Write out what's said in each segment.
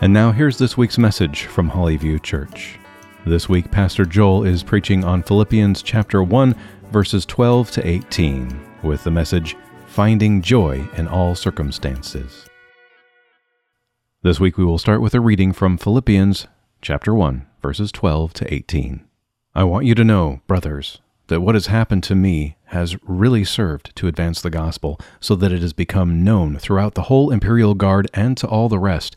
And now here's this week's message from Hollyview Church. This week, Pastor Joel is preaching on Philippians chapter 1, verses 12 to 18, with the message, Finding Joy in All Circumstances. This week, we will start with a reading from Philippians chapter 1, verses 12 to 18. I want you to know, brothers, that what has happened to me has really served to advance the gospel, so that it has become known throughout the whole imperial guard and to all the rest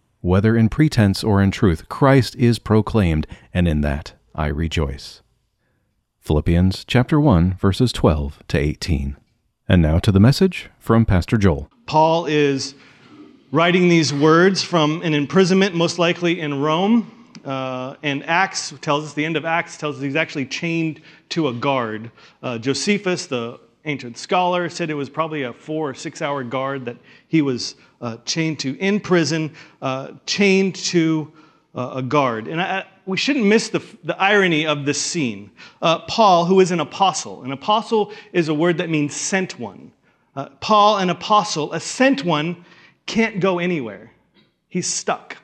whether in pretense or in truth, Christ is proclaimed, and in that I rejoice. Philippians chapter 1 verses 12 to 18. And now to the message from Pastor Joel. Paul is writing these words from an imprisonment, most likely in Rome. Uh, and Acts tells us, the end of Acts tells us he's actually chained to a guard. Uh, Josephus, the ancient scholar, said it was probably a four or six hour guard that he was uh, chained to in prison, uh, chained to uh, a guard. And I, we shouldn't miss the, the irony of this scene. Uh, Paul, who is an apostle, an apostle is a word that means sent one. Paul, an apostle, a sent one, can't go anywhere. He's stuck.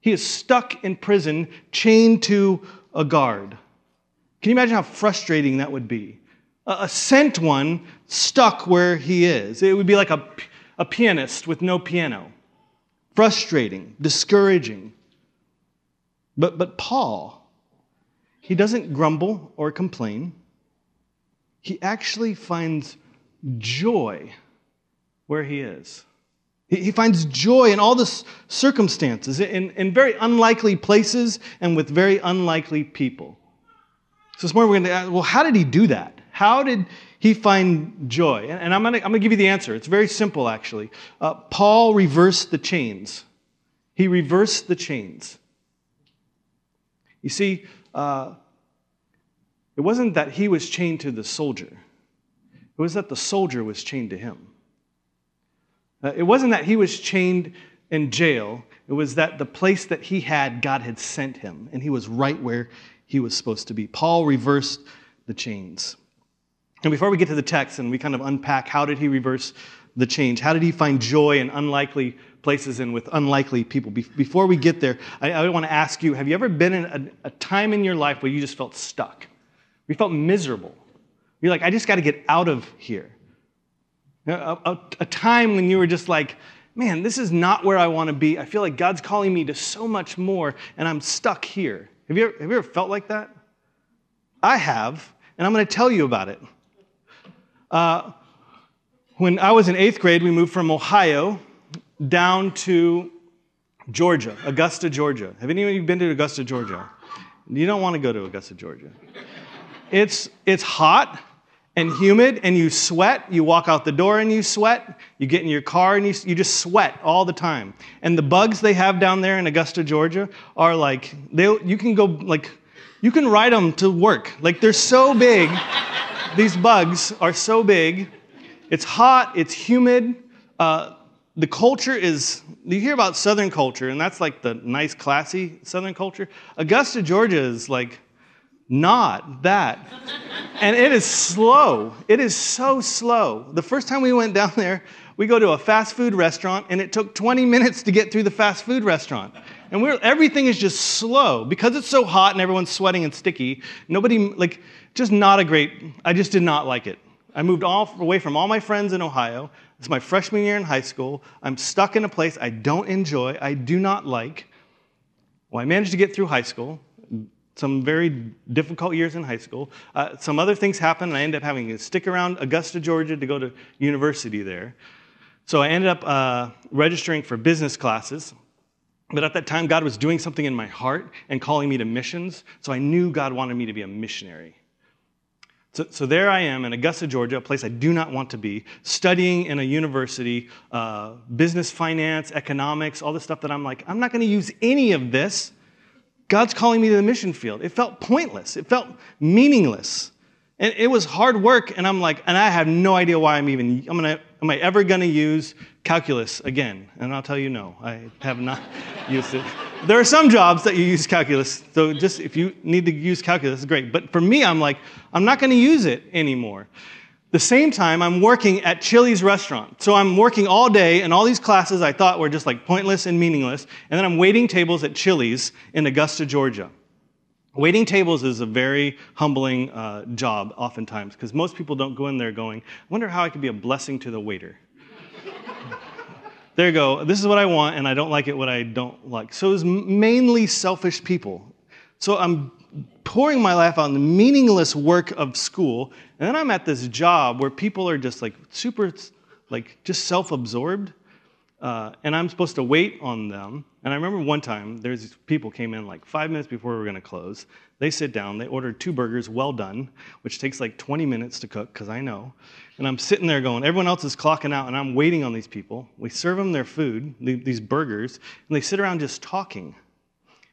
He is stuck in prison, chained to a guard. Can you imagine how frustrating that would be? A sent one stuck where he is. It would be like a, a pianist with no piano. Frustrating, discouraging. But, but Paul, he doesn't grumble or complain. He actually finds joy where he is. He finds joy in all the circumstances, in, in very unlikely places and with very unlikely people. So this morning we're going to ask, well, how did he do that? How did he find joy? And I'm going to, give you the answer. It's very simple, actually. Uh, Paul reversed the chains. He reversed the chains. You see, uh, it wasn't that he was chained to the soldier, it was that the soldier was chained to him. Uh, it wasn't that he was chained in jail, it was that the place that he had, God had sent him, and he was right where he was supposed to be. Paul reversed the chains. And before we get to the text and we kind of unpack how did he reverse the change, how did he find joy in unlikely places and with unlikely people, before we get there, I, I want to ask you have you ever been in a, a time in your life where you just felt stuck? You felt miserable? You're like, I just got to get out of here. A, a, a, time when you were just like, man, this is not where I want to be. I feel like God's calling me to so much more, and I'm stuck here. Have you ever, have you ever felt like that? I have, and I'm going to tell you about it. Uh, when I was in eighth grade, we moved from Ohio down to Georgia, Augusta, Georgia. Have any of you been to Augusta, Georgia? You don't want to go to Augusta, Georgia. It's, it's hot and humid and you sweat. You walk out the door and you sweat. You get in your car and you, you just sweat all the time. And the bugs they have down there in Augusta, Georgia are like, they, you can go, like, you can ride them to work. Like, they're so big. These bugs are so big. It's hot, it's humid. Uh, the culture is, you hear about Southern culture, and that's like the nice, classy Southern culture. Augusta, Georgia is like, not that. and it is slow. It is so slow. The first time we went down there, we go to a fast food restaurant, and it took 20 minutes to get through the fast food restaurant. And everything is just slow because it's so hot and everyone's sweating and sticky. Nobody, like, just not a great, I just did not like it. I moved all away from all my friends in Ohio, It's my freshman year in high school. I'm stuck in a place I don't enjoy, I do not like. Well, I managed to get through high school, some very difficult years in high school. Uh, some other things happened, and I ended up having to stick around Augusta, Georgia to go to university there. So I ended up uh, registering for business classes. But at that time, God was doing something in my heart and calling me to missions. So I knew God wanted me to be a missionary. So, so there I am in Augusta, Georgia, a place I do not want to be, studying in a university, uh, business, finance, economics, all the stuff that I'm like, I'm not going to use any of this. God's calling me to the mission field. It felt pointless, it felt meaningless. And it was hard work, and I'm like, and I have no idea why I'm even, I'm gonna, am I ever gonna use calculus again? And I'll tell you no, I have not used it. There are some jobs that you use calculus, so just if you need to use calculus, great. But for me, I'm like, I'm not gonna use it anymore. The same time, I'm working at Chili's restaurant. So I'm working all day, and all these classes I thought were just like pointless and meaningless. And then I'm waiting tables at Chili's in Augusta, Georgia. Waiting tables is a very humbling uh, job, oftentimes, because most people don't go in there going, I wonder how I could be a blessing to the waiter. There you go. This is what I want, and I don't like it what I don't like. So it's mainly selfish people. So I'm pouring my life on the meaningless work of school, and then I'm at this job where people are just like super, like just self absorbed. Uh, and I'm supposed to wait on them. And I remember one time, there's people came in like five minutes before we were to close. They sit down, they ordered two burgers, well done, which takes like 20 minutes to cook, because I know. And I'm sitting there going, everyone else is clocking out, and I'm waiting on these people. We serve them their food, these burgers, and they sit around just talking.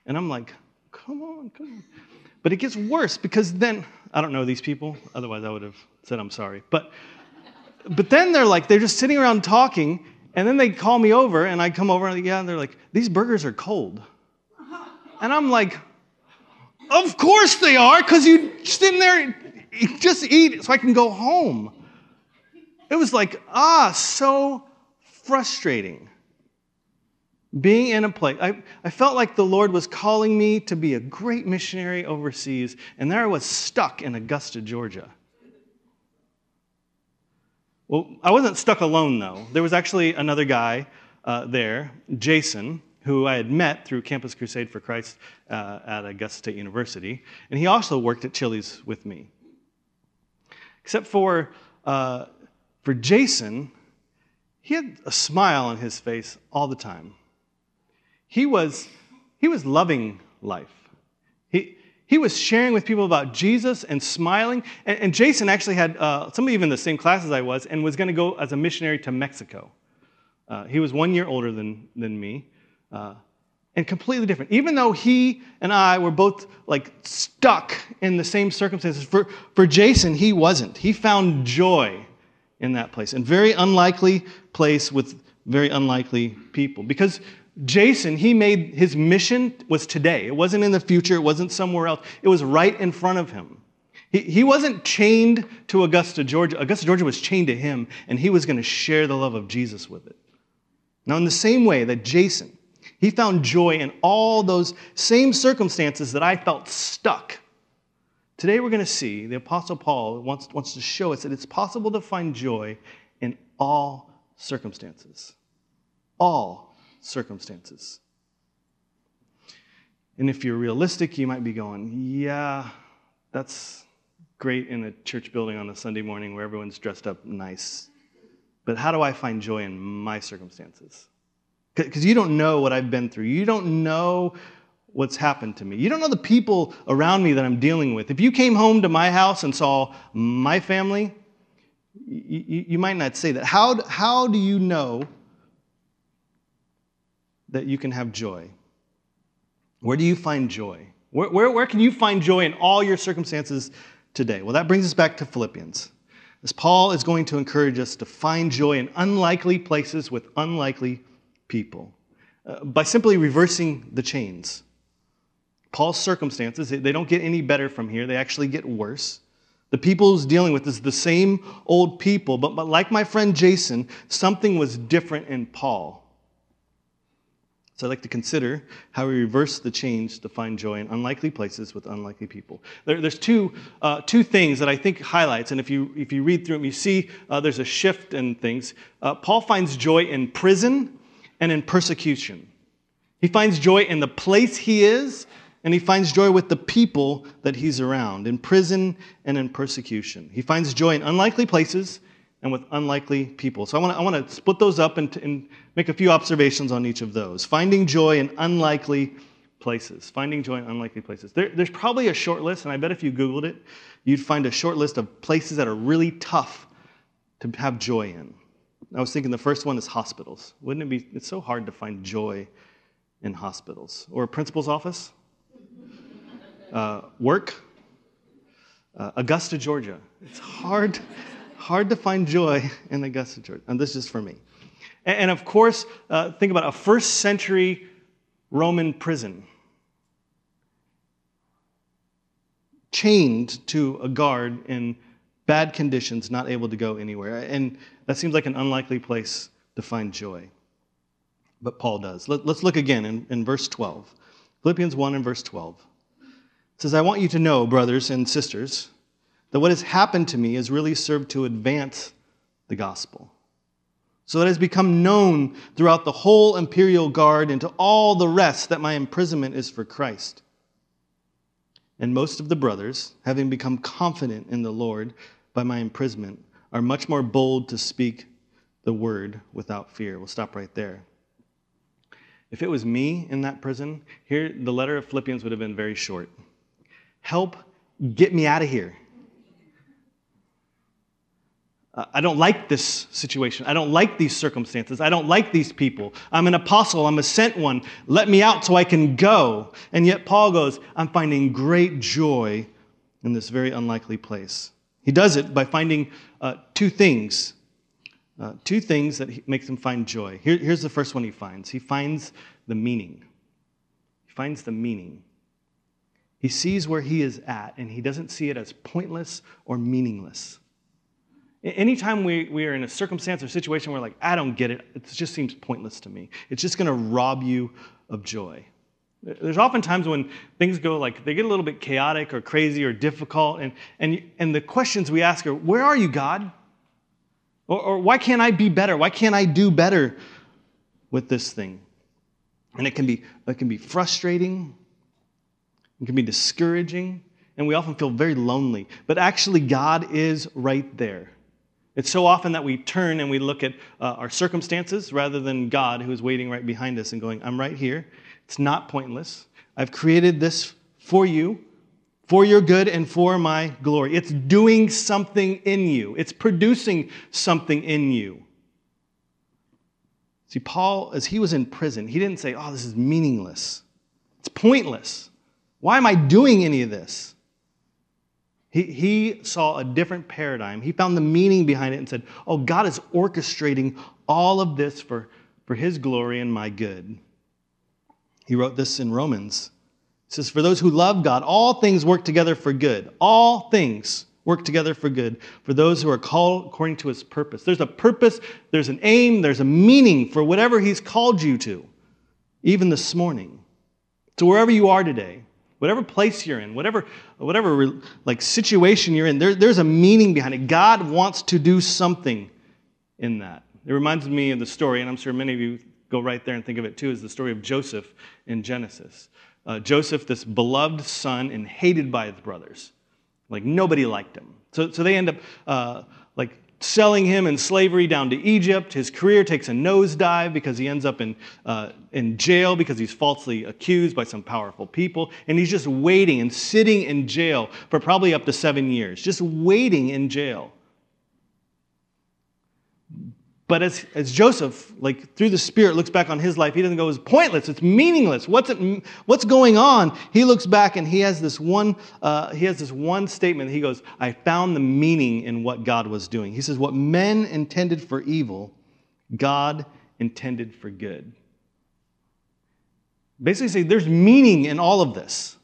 And I'm like, come on, come on. But it gets worse because then, I don't know these people, otherwise I would have said I'm sorry. But, but then they're like, they're just sitting around talking, and then they call me over, and I come over, and yeah, and they're like, these burgers are cold. And I'm like, of course they are, because you sit in there, just eat so I can go home. It was like, ah, so frustrating. Being in a place, I, I felt like the Lord was calling me to be a great missionary overseas, and there I was stuck in Augusta, Georgia. Well, I wasn't stuck alone, though. There was actually another guy uh, there, Jason, who I had met through Campus Crusade for Christ uh, at Augusta State University, and he also worked at Chili's with me. Except for, uh, for Jason, he had a smile on his face all the time. He was, he was loving life. He, he was sharing with people about Jesus and smiling. And, and Jason actually had uh, somebody even the same class as I was and was going to go as a missionary to Mexico. Uh, he was one year older than, than me uh, and completely different. Even though he and I were both like stuck in the same circumstances, for, for Jason, he wasn't. He found joy in that place and very unlikely place with very unlikely people because Jason, he made his mission was today. It wasn't in the future, it wasn't somewhere else. It was right in front of him. He, he wasn't chained to Augusta, Georgia. Augusta, Georgia was chained to him, and he was going to share the love of Jesus with it. Now, in the same way that Jason, he found joy in all those same circumstances that I felt stuck. Today, we're going to see the Apostle Paul wants, wants to show us that it's possible to find joy in all circumstances. All circumstances. And if you're realistic, you might be going, yeah, that's great in a church building on a Sunday morning where everyone's dressed up nice. But how do I find joy in my circumstances? Because you don't know what I've been through. You don't know what's happened to me. You don't know the people around me that I'm dealing with. If you came home to my house and saw my family, you, you might not say that. How, how do you know that you can have joy? Where do you find joy? Where, where, where, can you find joy in all your circumstances today? Well, that brings us back to Philippians. As Paul is going to encourage us to find joy in unlikely places with unlikely people uh, by simply reversing the chains. Paul's circumstances, they don't get any better from here, they actually get worse. The people he's dealing with is the same old people, but, but like my friend Jason, something was different in Paul. So I'd like to consider how we reverse the change to find joy in unlikely places with unlikely people. There, there's two, uh, two things that I think highlights, and if you, if you read through them, you see uh, there's a shift in things. Uh, Paul finds joy in prison and in persecution. He finds joy in the place he is, and he finds joy with the people that he's around, in prison and in persecution. He finds joy in unlikely places and with unlikely people. So I want to I want to split those up and, and make a few observations on each of those. Finding joy in unlikely places. Finding joy in unlikely places. There, there's probably a short list, and I bet if you Googled it, you'd find a short list of places that are really tough to have joy in. I was thinking the first one is hospitals. Wouldn't it be? It's so hard to find joy in hospitals. Or a principal's office. Uh, work. Uh, Augusta, Georgia. It's hard hard to find joy in Augusta, Church. And this is for me. And, and of course, uh, think about a first century Roman prison. Chained to a guard in bad conditions, not able to go anywhere. And that seems like an unlikely place to find joy. But Paul does. Let, us look again in, in verse 12. Philippians 1 and verse 12. It says, I want you to know, brothers and sisters, that what has happened to me has really served to advance the gospel. So that it has become known throughout the whole imperial guard and to all the rest that my imprisonment is for Christ. And most of the brothers, having become confident in the Lord by my imprisonment, are much more bold to speak the word without fear. We'll stop right there. If it was me in that prison, here the letter of Philippians would have been very short. Help get me out of here. I don't like this situation. I don't like these circumstances. I don't like these people. I'm an apostle. I'm a sent one. Let me out so I can go. And yet, Paul goes, I'm finding great joy in this very unlikely place. He does it by finding uh, two things. Uh, two things that makes him find joy. Here, here's the first one he finds he finds the meaning. He finds the meaning. He sees where he is at, and he doesn't see it as pointless or meaningless. Anytime we, we are in a circumstance or situation where, like, I don't get it, it just seems pointless to me. It's just going to rob you of joy. There's often times when things go like they get a little bit chaotic or crazy or difficult, and, and, and the questions we ask are, Where are you, God? Or, or why can't I be better? Why can't I do better with this thing? And it can be, it can be frustrating, it can be discouraging, and we often feel very lonely. But actually, God is right there. It's so often that we turn and we look at uh, our circumstances rather than God who is waiting right behind us and going, I'm right here. It's not pointless. I've created this for you, for your good and for my glory. It's doing something in you, it's producing something in you. See, Paul, as he was in prison, he didn't say, Oh, this is meaningless. It's pointless. Why am I doing any of this? He, he saw a different paradigm. He found the meaning behind it and said, Oh, God is orchestrating all of this for, for His glory and my good. He wrote this in Romans. He says, For those who love God, all things work together for good. All things work together for good for those who are called according to His purpose. There's a purpose, there's an aim, there's a meaning for whatever He's called you to, even this morning. So, wherever you are today, whatever place you're in, whatever, whatever like situation you're in, there, there's a meaning behind it. God wants to do something in that. It reminds me of the story, and I'm sure many of you go right there and think of it too, is the story of Joseph in Genesis. Uh, Joseph, this beloved son and hated by his brothers. Like nobody liked him. So, so they end up uh, selling him in slavery down to Egypt. His career takes a nosedive because he ends up in, uh, in jail because he's falsely accused by some powerful people. And he's just waiting and sitting in jail for probably up to seven years, just waiting in jail. But as, as Joseph, like through the Spirit, looks back on his life, he doesn't go, it's pointless, it's meaningless. What's, it, what's going on? He looks back and he has this one, uh, he has this one statement. He goes, I found the meaning in what God was doing. He says, What men intended for evil, God intended for good. Basically, say there's meaning in all of this.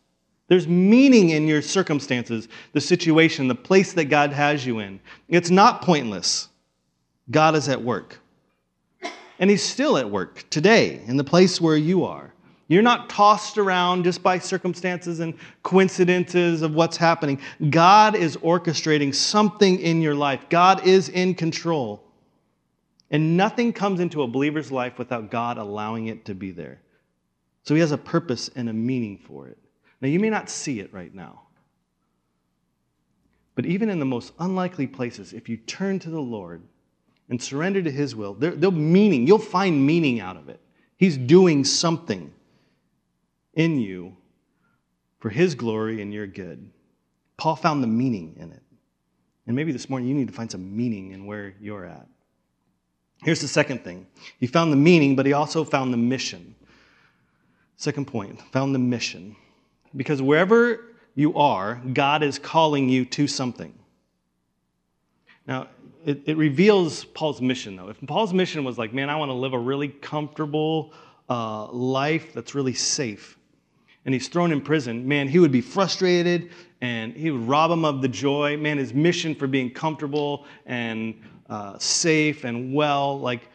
There's meaning in your circumstances, the situation, the place that God has you in. It's not pointless. God is at work. And He's still at work today in the place where you are. You're not tossed around just by circumstances and coincidences of what's happening. God is orchestrating something in your life, God is in control. And nothing comes into a believer's life without God allowing it to be there. So He has a purpose and a meaning for it. Now, you may not see it right now. But even in the most unlikely places, if you turn to the Lord and surrender to His will, there, will meaning. You'll find meaning out of it. He's doing something in you for His glory and your good. Paul found the meaning in it. And maybe this morning you need to find some meaning in where you're at. Here's the second thing he found the meaning, but he also found the mission. Second point, found the mission. Because wherever you are, God is calling you to something. Now, it, it reveals Paul's mission, though. If Paul's mission was like, man, I want to live a really comfortable uh, life that's really safe, and he's thrown in prison, man, he would be frustrated and he would rob him of the joy. Man, his mission for being comfortable and uh, safe and well, like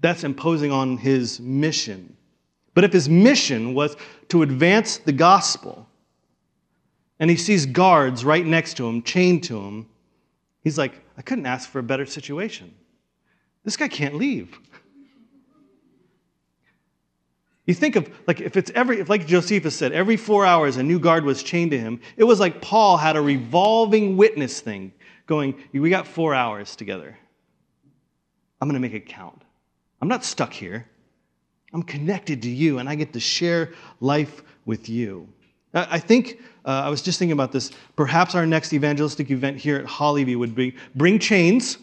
that's imposing on his mission. But if his mission was to advance the gospel, and he sees guards right next to him, chained to him, he's like, I couldn't ask for a better situation. This guy can't leave. You think of like if it's every if like Josephus said, every four hours a new guard was chained to him. It was like Paul had a revolving witness thing going, we got four hours together. I'm gonna make it count. I'm not stuck here. I'm connected to you, and I get to share life with you. I think uh, I was just thinking about this. Perhaps our next evangelistic event here at Hollyview would be bring chains.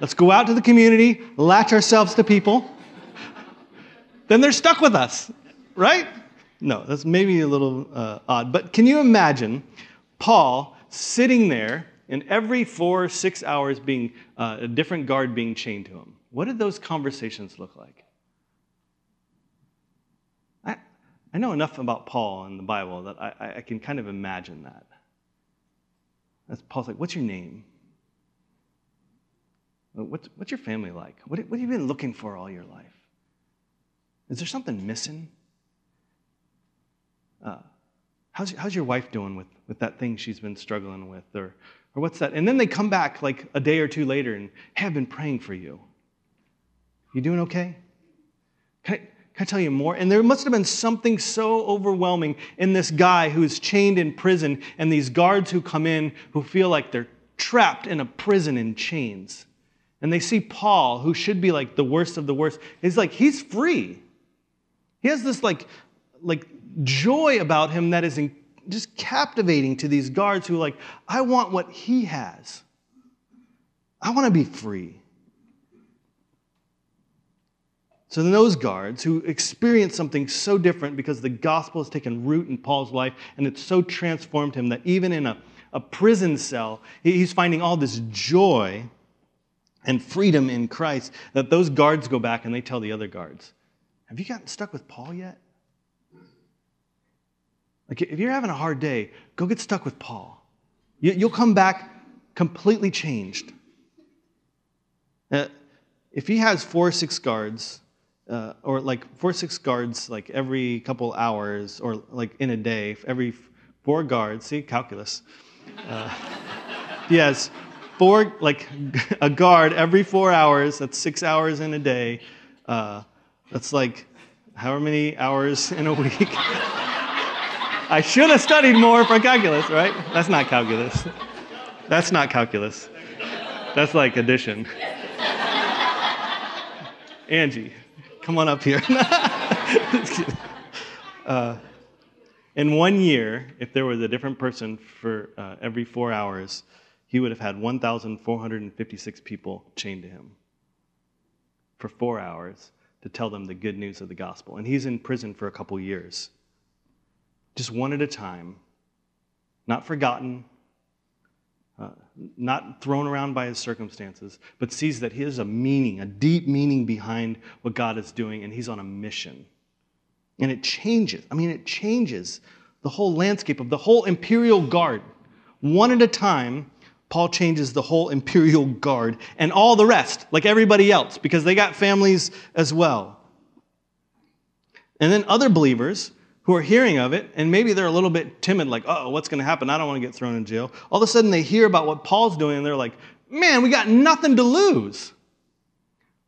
Let's go out to the community, latch ourselves to people then they're stuck with us, right? No, that's maybe a little uh, odd. But can you imagine Paul sitting there and every four, six hours being uh, a different guard being chained to him? What did those conversations look like? I, I know enough about Paul and the Bible that I, I can kind of imagine that. As Paul's like, What's your name? What's, what's your family like? What, what have you been looking for all your life? Is there something missing? Uh, how's, how's your wife doing with, with that thing she's been struggling with? Or, or what's that? And then they come back like a day or two later and, hey, I've been praying for you. You doing okay? Can I, can I tell you more? And there must have been something so overwhelming in this guy who's chained in prison and these guards who come in who feel like they're trapped in a prison in chains. And they see Paul, who should be like the worst of the worst. He's like, he's free. He has this like, like joy about him that is in, just captivating to these guards who like, I want what he has. I want to be free. So then those guards who experience something so different because the gospel has taken root in Paul's life and it's so transformed him that even in a, a prison cell, he's finding all this joy and freedom in Christ that those guards go back and they tell the other guards. Have you gotten stuck with Paul yet? Like, if you're having a hard day, go get stuck with Paul. You'll come back completely changed. Uh, if he has four or six guards, uh, or like four six guards, like every couple hours, or like in a day, every four guards, see, calculus. Uh, has four, like a guard every four hours, that's six hours in a day. Uh, that's like however many hours in a week. I should have studied more for calculus, right? That's not calculus. That's not calculus. That's like addition. Angie, come on up here. uh, in one year, if there was a different person for uh, every four hours, he would have had 1,456 people chained to him for four hours to tell them the good news of the gospel. And he's in prison for a couple years. Just one at a time, not forgotten, uh, not thrown around by his circumstances, but sees that he has a meaning, a deep meaning behind what God is doing, and he's on a mission. And it changes. I mean, it changes the whole landscape of the whole imperial guard. One at a time, Paul changes the whole imperial guard and all the rest, like everybody else, because they got families as well. And then other believers who are hearing of it, and maybe they're a little bit timid, like, oh, what's going to happen? I don't want to get thrown in jail. All of a sudden they hear about what Paul's doing, and they're like, man, we got nothing to lose.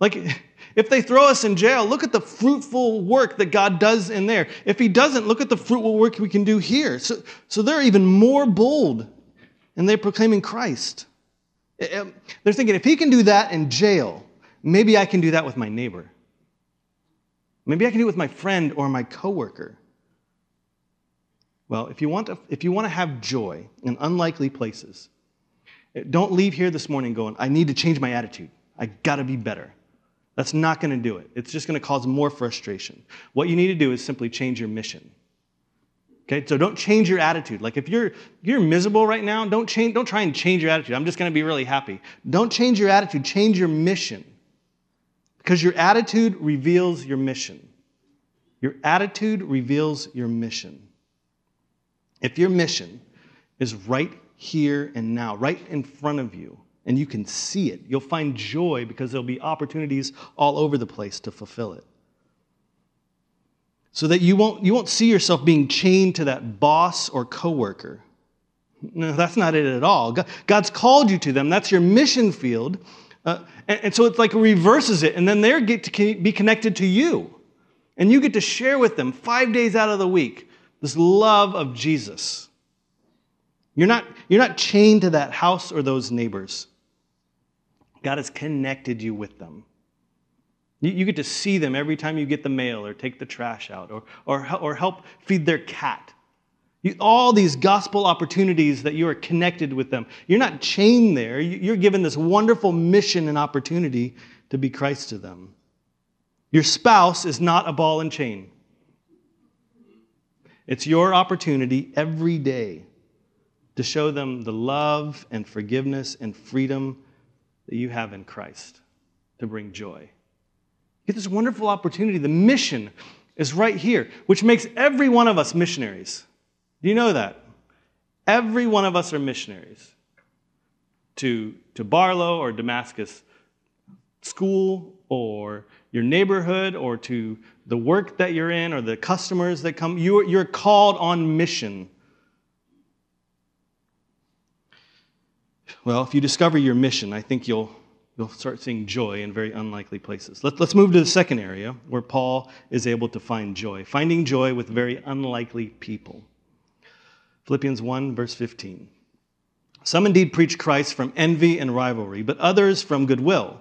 Like, if they throw us in jail, look at the fruitful work that God does in there. If He doesn't, look at the fruitful work we can do here. So, so they're even more bold and they're proclaiming Christ. Eh, eh, they're thinking, if He can do that in jail, maybe I can do that with my neighbor. Maybe I can do it with my friend or my coworker. Well, if you want to, if you want to have joy in unlikely places, don't leave here this morning going, I need to change my attitude. I got to be better. That's not going to do it. It's just going to cause more frustration. What you need to do is simply change your mission. Okay, so don't change your attitude. Like if you're you're miserable right now, don't change, don't try and change your attitude. I'm just going to be really happy. Don't change your attitude, change your mission. Because your attitude reveals your mission. Your attitude reveals your mission. If your mission is right here and now, right in front of you, and you can see it. You'll find joy because there'll be opportunities all over the place to fulfill it. So that you won't, you won't see yourself being chained to that boss or coworker. No, that's not it at all. God's called you to them. That's your mission field. Uh, and, and so it's like reverses it, and then they get to be connected to you. And you get to share with them five days out of the week this love of Jesus. You're not, you're not chained to that house or those neighbors. God has connected you with them. You, you get to see them every time you get the mail or take the trash out or, or, or help feed their cat. You, all these gospel opportunities that you are connected with them. You're not chained there. You're given this wonderful mission and opportunity to be Christ to them. Your spouse is not a ball and chain. It's your opportunity every day to show them the love and forgiveness and freedom that you have in Christ to bring joy. You get this wonderful opportunity. The mission is right here, which makes every one of us missionaries. Do you know that? Every one of us are missionaries to, to Barlow or Damascus school or your neighborhood or to the work that you're in or the customers that come. You're, you're called on mission Well, if you discover your mission, I think you'll, you'll start seeing joy in very unlikely places. Let, let's move to the second area where Paul is able to find joy, finding joy with very unlikely people. Philippians 1, verse 15. Some indeed preach Christ from envy and rivalry, but others from goodwill.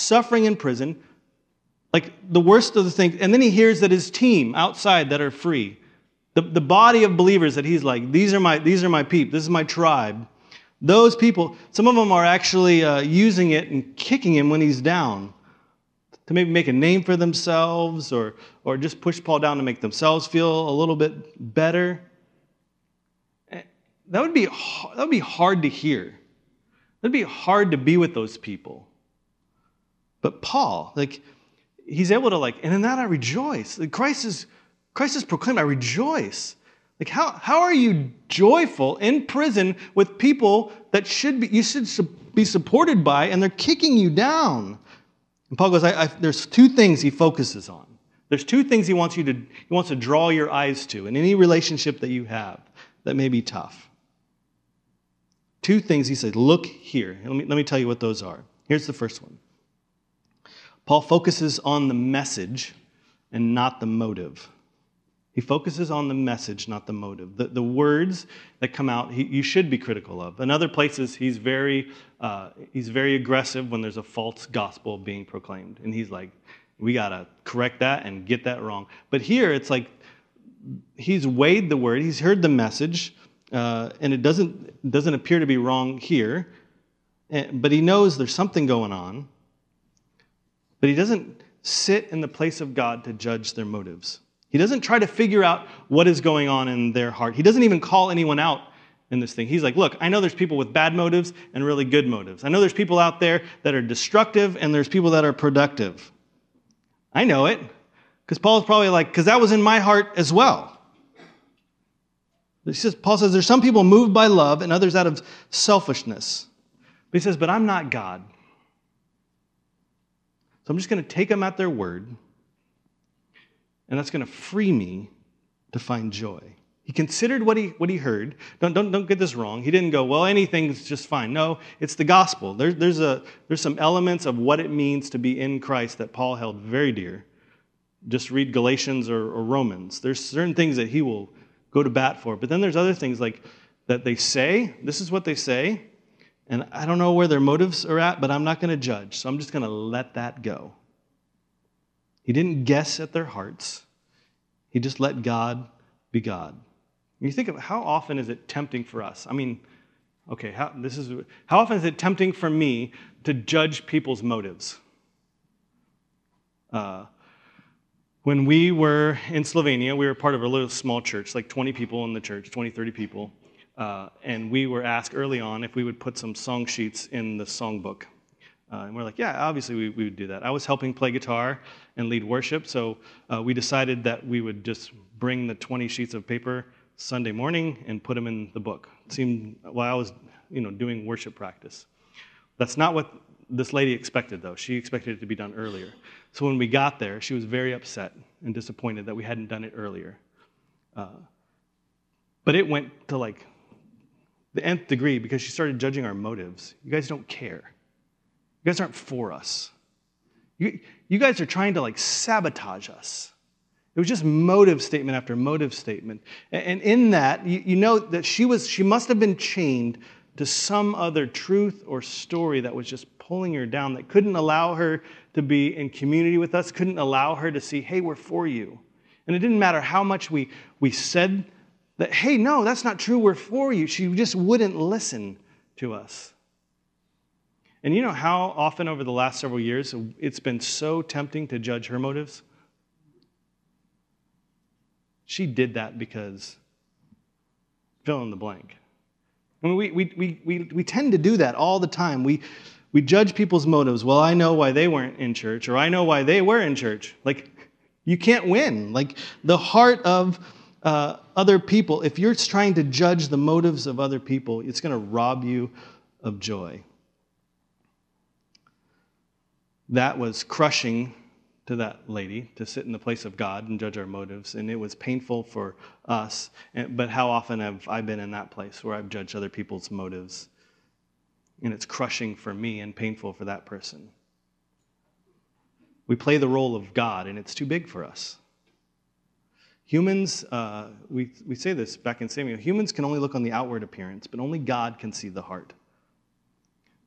suffering in prison, like the worst of the things, and then he hears that his team outside that are free the, the body of believers that he's like, these are my, these are my people, this is my tribe. Those people, some of them are actually uh, using it and kicking him when he's down to maybe make a name for themselves or, or just push Paul down to make themselves feel a little bit better. Eh, that would be, that would be hard to hear. That'd be hard to be with those people. But Paul, like, he's able to, like, and in that I rejoice. Like, Christ is Christ is proclaimed, I rejoice. Like, how, how are you joyful in prison with people that should be, you should be supported by, and they're kicking you down? And Paul goes, I, I, there's two things he focuses on. There's two things he wants you to, he wants to draw your eyes to in any relationship that you have that may be tough. Two things he says, look here. Let me, let me tell you what those are. Here's the first one. Paul focuses on the message and not the motive. He focuses on the message, not the motive. The, the words that come out, he, you should be critical of. In other places, he's very, uh, he's very aggressive when there's a false gospel being proclaimed. And he's like, we got to correct that and get that wrong. But here, it's like he's weighed the word, he's heard the message, uh, and it doesn't, doesn't appear to be wrong here. but he knows there's something going on, but he doesn't sit in the place of God to judge their motives. He doesn't try to figure out what is going on in their heart. He doesn't even call anyone out in this thing. He's like, look, I know there's people with bad motives and really good motives. I know there's people out there that are destructive and there's people that are productive. I know it because Paul's probably like, because that was in my heart as well. Says, Paul says there's some people moved by love and others out of selfishness. But he says, but I'm not God. So I'm just going to take them at their word, and that's going to free me to find joy. He considered what he, what he heard. Don't, don't, don't get this wrong. He didn't go, well, anything's just fine. No, it's the gospel. There, there's, a, there's some elements of what it means to be in Christ that Paul held very dear. Just read Galatians or, or Romans. There's certain things that he will go to bat for. But then there's other things like that they say, this is what they say, and I don't know where their motives are at, but I'm not going to judge. So I'm just going to let that go. He didn't guess at their hearts, he just let God be God. You think of how often is it tempting for us? I mean, okay, how, this is, how often is it tempting for me to judge people's motives? Uh, when we were in Slovenia, we were part of a little small church, like 20 people in the church, 20, 30 people. Uh, and we were asked early on if we would put some song sheets in the songbook. Uh, and we're like, yeah, obviously we, we, would do that. I was helping play guitar and lead worship, so uh, we decided that we would just bring the 20 sheets of paper Sunday morning and put them in the book. It seemed while I was, you know, doing worship practice. That's not what this lady expected, though. She expected it to be done earlier. So when we got there, she was very upset and disappointed that we hadn't done it earlier. Uh, but it went to like the nth degree because she started judging our motives. You guys don't care. You guys aren't for us. You, you guys are trying to like sabotage us. It was just motive statement after motive statement. And in that, you know that she was she must have been chained to some other truth or story that was just pulling her down, that couldn't allow her to be in community with us, couldn't allow her to see, hey, we're for you. And it didn't matter how much we, we said that, hey, no, that's not true, we're for you. She just wouldn't listen to us. And you know how often over the last several years it's been so tempting to judge her motives? She did that because fill in the blank. I mean, we, we, we, we, we tend to do that all the time. We, we judge people's motives. Well, I know why they weren't in church, or I know why they were in church. Like, you can't win. Like, the heart of uh, other people, if you're trying to judge the motives of other people, it's going to rob you of joy. That was crushing to that lady to sit in the place of God and judge our motives. And it was painful for us. But how often have I been in that place where I've judged other people's motives? And it's crushing for me and painful for that person. We play the role of God, and it's too big for us. Humans, uh, we, we say this back in Samuel, humans can only look on the outward appearance, but only God can see the heart.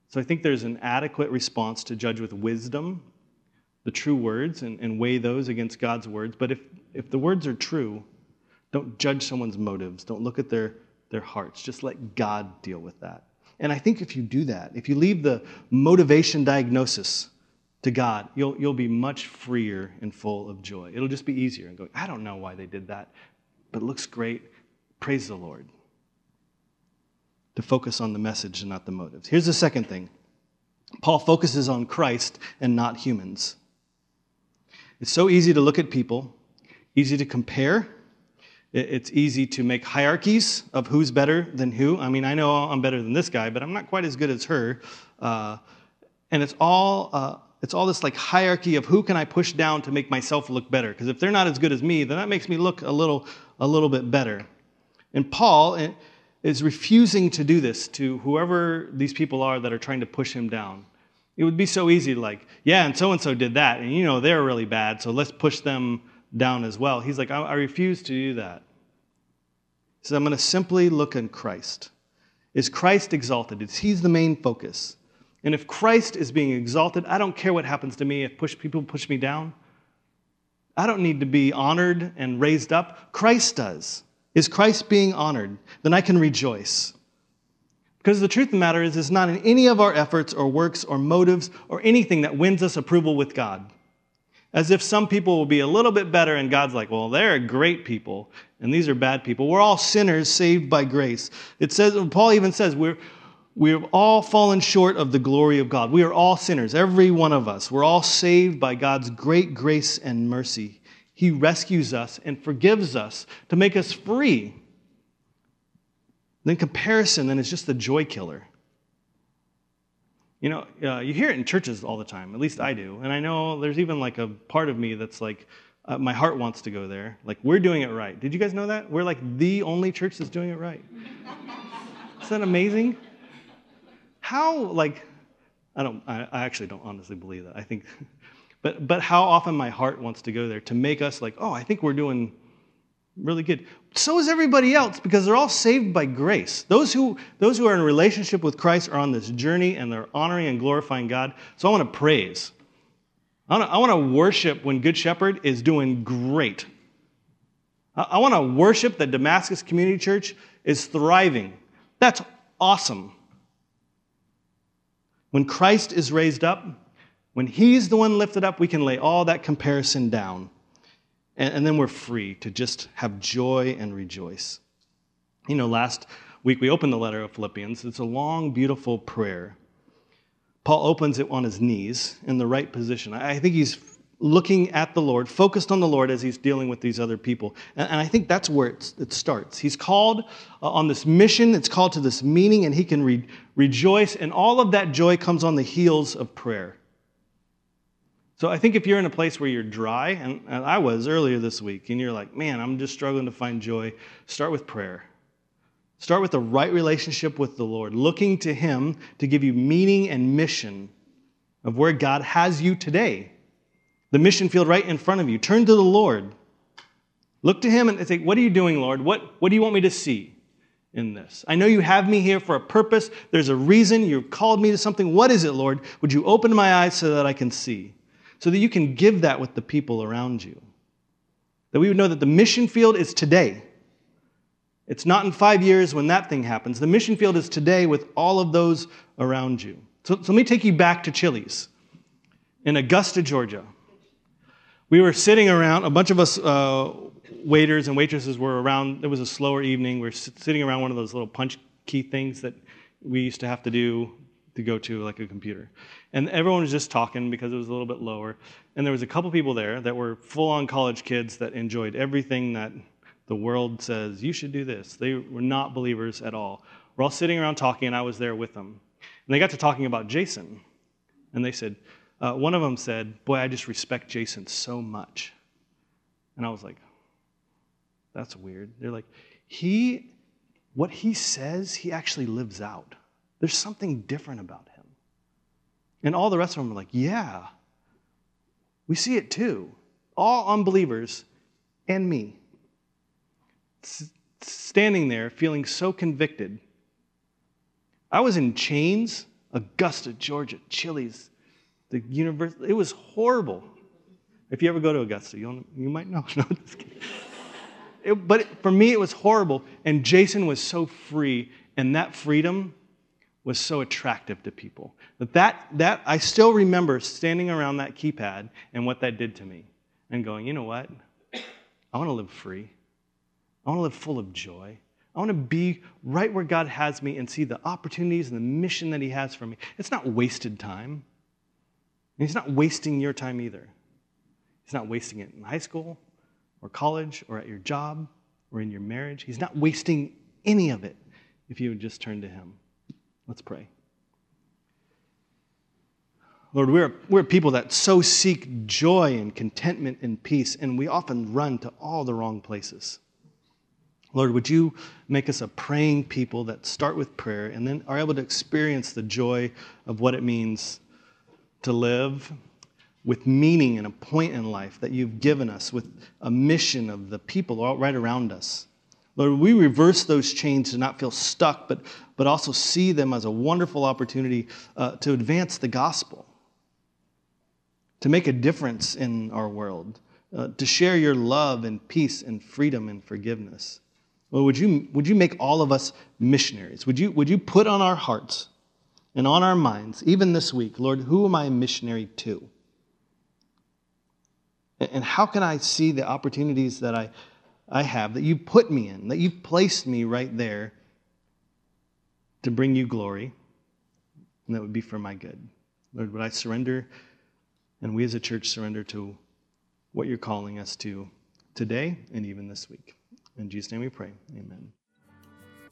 So I think there's an adequate response to judge with wisdom the true words and, and weigh those against God's words. But if, if the words are true, don't judge someone's motives. Don't look at their, their hearts. Just let God deal with that. And I think if you do that, if you leave the motivation diagnosis to God, you'll, you'll be much freer and full of joy. It'll just be easier and go, I don't know why they did that, but it looks great. Praise the Lord. To focus on the message and not the motives. Here's the second thing Paul focuses on Christ and not humans. It's so easy to look at people, easy to compare. It's easy to make hierarchies of who's better than who. I mean, I know I'm better than this guy, but I'm not quite as good as her. Uh, and it's all uh, it's all this like hierarchy of who can I push down to make myself look better. Because if they're not as good as me, then that makes me look a little a little bit better. And Paul eh, is refusing to do this to whoever these people are that are trying to push him down. It would be so easy like, yeah, and so and so did that, and you know they're really bad, so let's push them down as well. He's like, I, I refuse to do that. He says, I'm going to simply look in Christ. Is Christ exalted? Is He's the main focus? And if Christ is being exalted, I don't care what happens to me if push, people push me down. I don't need to be honored and raised up. Christ does. Is Christ being honored? Then I can rejoice. Because the truth of the matter is, it's not in any of our efforts or works or motives or anything that wins us approval with God. As if some people will be a little bit better, and God's like, well, they're great people, and these are bad people. We're all sinners saved by grace. It says, Paul even says, we're, we've all fallen short of the glory of God. We are all sinners, every one of us. We're all saved by God's great grace and mercy. He rescues us and forgives us to make us free then comparison, then, is just the joy killer. You know, uh, you hear it in churches all the time, at least I do. And I know there's even like a part of me that's like, uh, my heart wants to go there. Like, we're doing it right. Did you guys know that? We're like the only church that's doing it right. Isn't that amazing? How, like, I don't, I, actually don't honestly believe that. I think, but, but how often my heart wants to go there to make us like, oh, I think we're doing really good. So is everybody else because they're all saved by grace. Those who, those who are in relationship with Christ are on this journey and they're honoring and glorifying God. So I want to praise. I want to, worship when Good Shepherd is doing great. I want to worship that Damascus Community Church is thriving. That's awesome. When Christ is raised up, when He's the one lifted up, we can lay all that comparison down. And, and then we're free to just have joy and rejoice. You know, last week we opened the letter of Philippians. It's a long, beautiful prayer. Paul opens it on his knees in the right position. I think he's looking at the Lord, focused on the Lord as he's dealing with these other people. And, and I think that's where it starts. He's called uh, on this mission, it's called to this meaning, and he can re- rejoice. And all of that joy comes on the heels of prayer. So I think if you're in a place where you're dry, and, and I was earlier this week, and you're like, man, I'm just struggling to find joy, start with prayer. Start with the right relationship with the Lord, looking to Him to give you meaning and mission of where God has you today. The mission field right in front of you. Turn to the Lord. Look to Him and say, What are you doing, Lord? What, what do you want me to see in this? I know you have me here for a purpose. There's a reason. You've called me to something. What is it, Lord? Would you open my eyes so that I can see? so that you can give that with the people around you. That we would know that the mission field is today. It's not in five years when that thing happens. The mission field is today with all of those around you. So, so let me take you back to Chili's in Augusta, Georgia. We were sitting around, a bunch of us uh, waiters and waitresses were around. It was a slower evening. We were sitting around one of those little punch key things that we used to have to do to go to like a computer. And everyone was just talking because it was a little bit lower. And there was a couple people there that were full on college kids that enjoyed everything that the world says, you should do this. They were not believers at all. We're all sitting around talking, and I was there with them. And they got to talking about Jason. And they said, uh, one of them said, Boy, I just respect Jason so much. And I was like, That's weird. They're like, He, what he says, he actually lives out. There's something different about him. And all the rest of them are like, yeah, we see it too. All unbelievers and me. S- standing there feeling so convicted. I was in chains, Augusta, Georgia, Chili's, the university. It was horrible. If you ever go to Augusta, you you might know. No, it, but for me, it was horrible. And Jason was so free, and that freedom was so attractive to people. That, that, that I still remember standing around that keypad and what that did to me and going, you know what? I want to live free. I want to live full of joy. I want to be right where God has me and see the opportunities and the mission that He has for me. It's not wasted time. And He's not wasting your time either. He's not wasting it in high school or college or at your job or in your marriage. He's not wasting any of it if you would just turn to Him. Let's pray. Lord, we're, we're people that so seek joy and contentment and peace, and we often run to all the wrong places. Lord, would you make us a praying people that start with prayer and then are able to experience the joy of what it means to live with meaning and a point in life that you've given us, with a mission of the people right around us. Lord, we reverse those chains to not feel stuck, but, but also see them as a wonderful opportunity uh, to advance the gospel, to make a difference in our world, uh, to share your love and peace and freedom and forgiveness. Well, would you, would you make all of us missionaries? Would you, would you put on our hearts and on our minds, even this week, Lord, who am I a missionary to? And how can I see the opportunities that I, I have, that you put me in, that you've placed me right there to bring you glory? And that would be for my good. Lord, would I surrender, and we as a church surrender to what you're calling us to today and even this week. In Jesus' name we pray. Amen.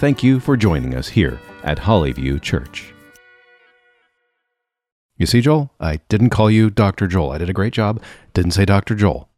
thank you for joining us here at Hollyview Church. You see, Joel, I didn't call you Dr. Joel. I did a great job. Didn't say Dr. Joel.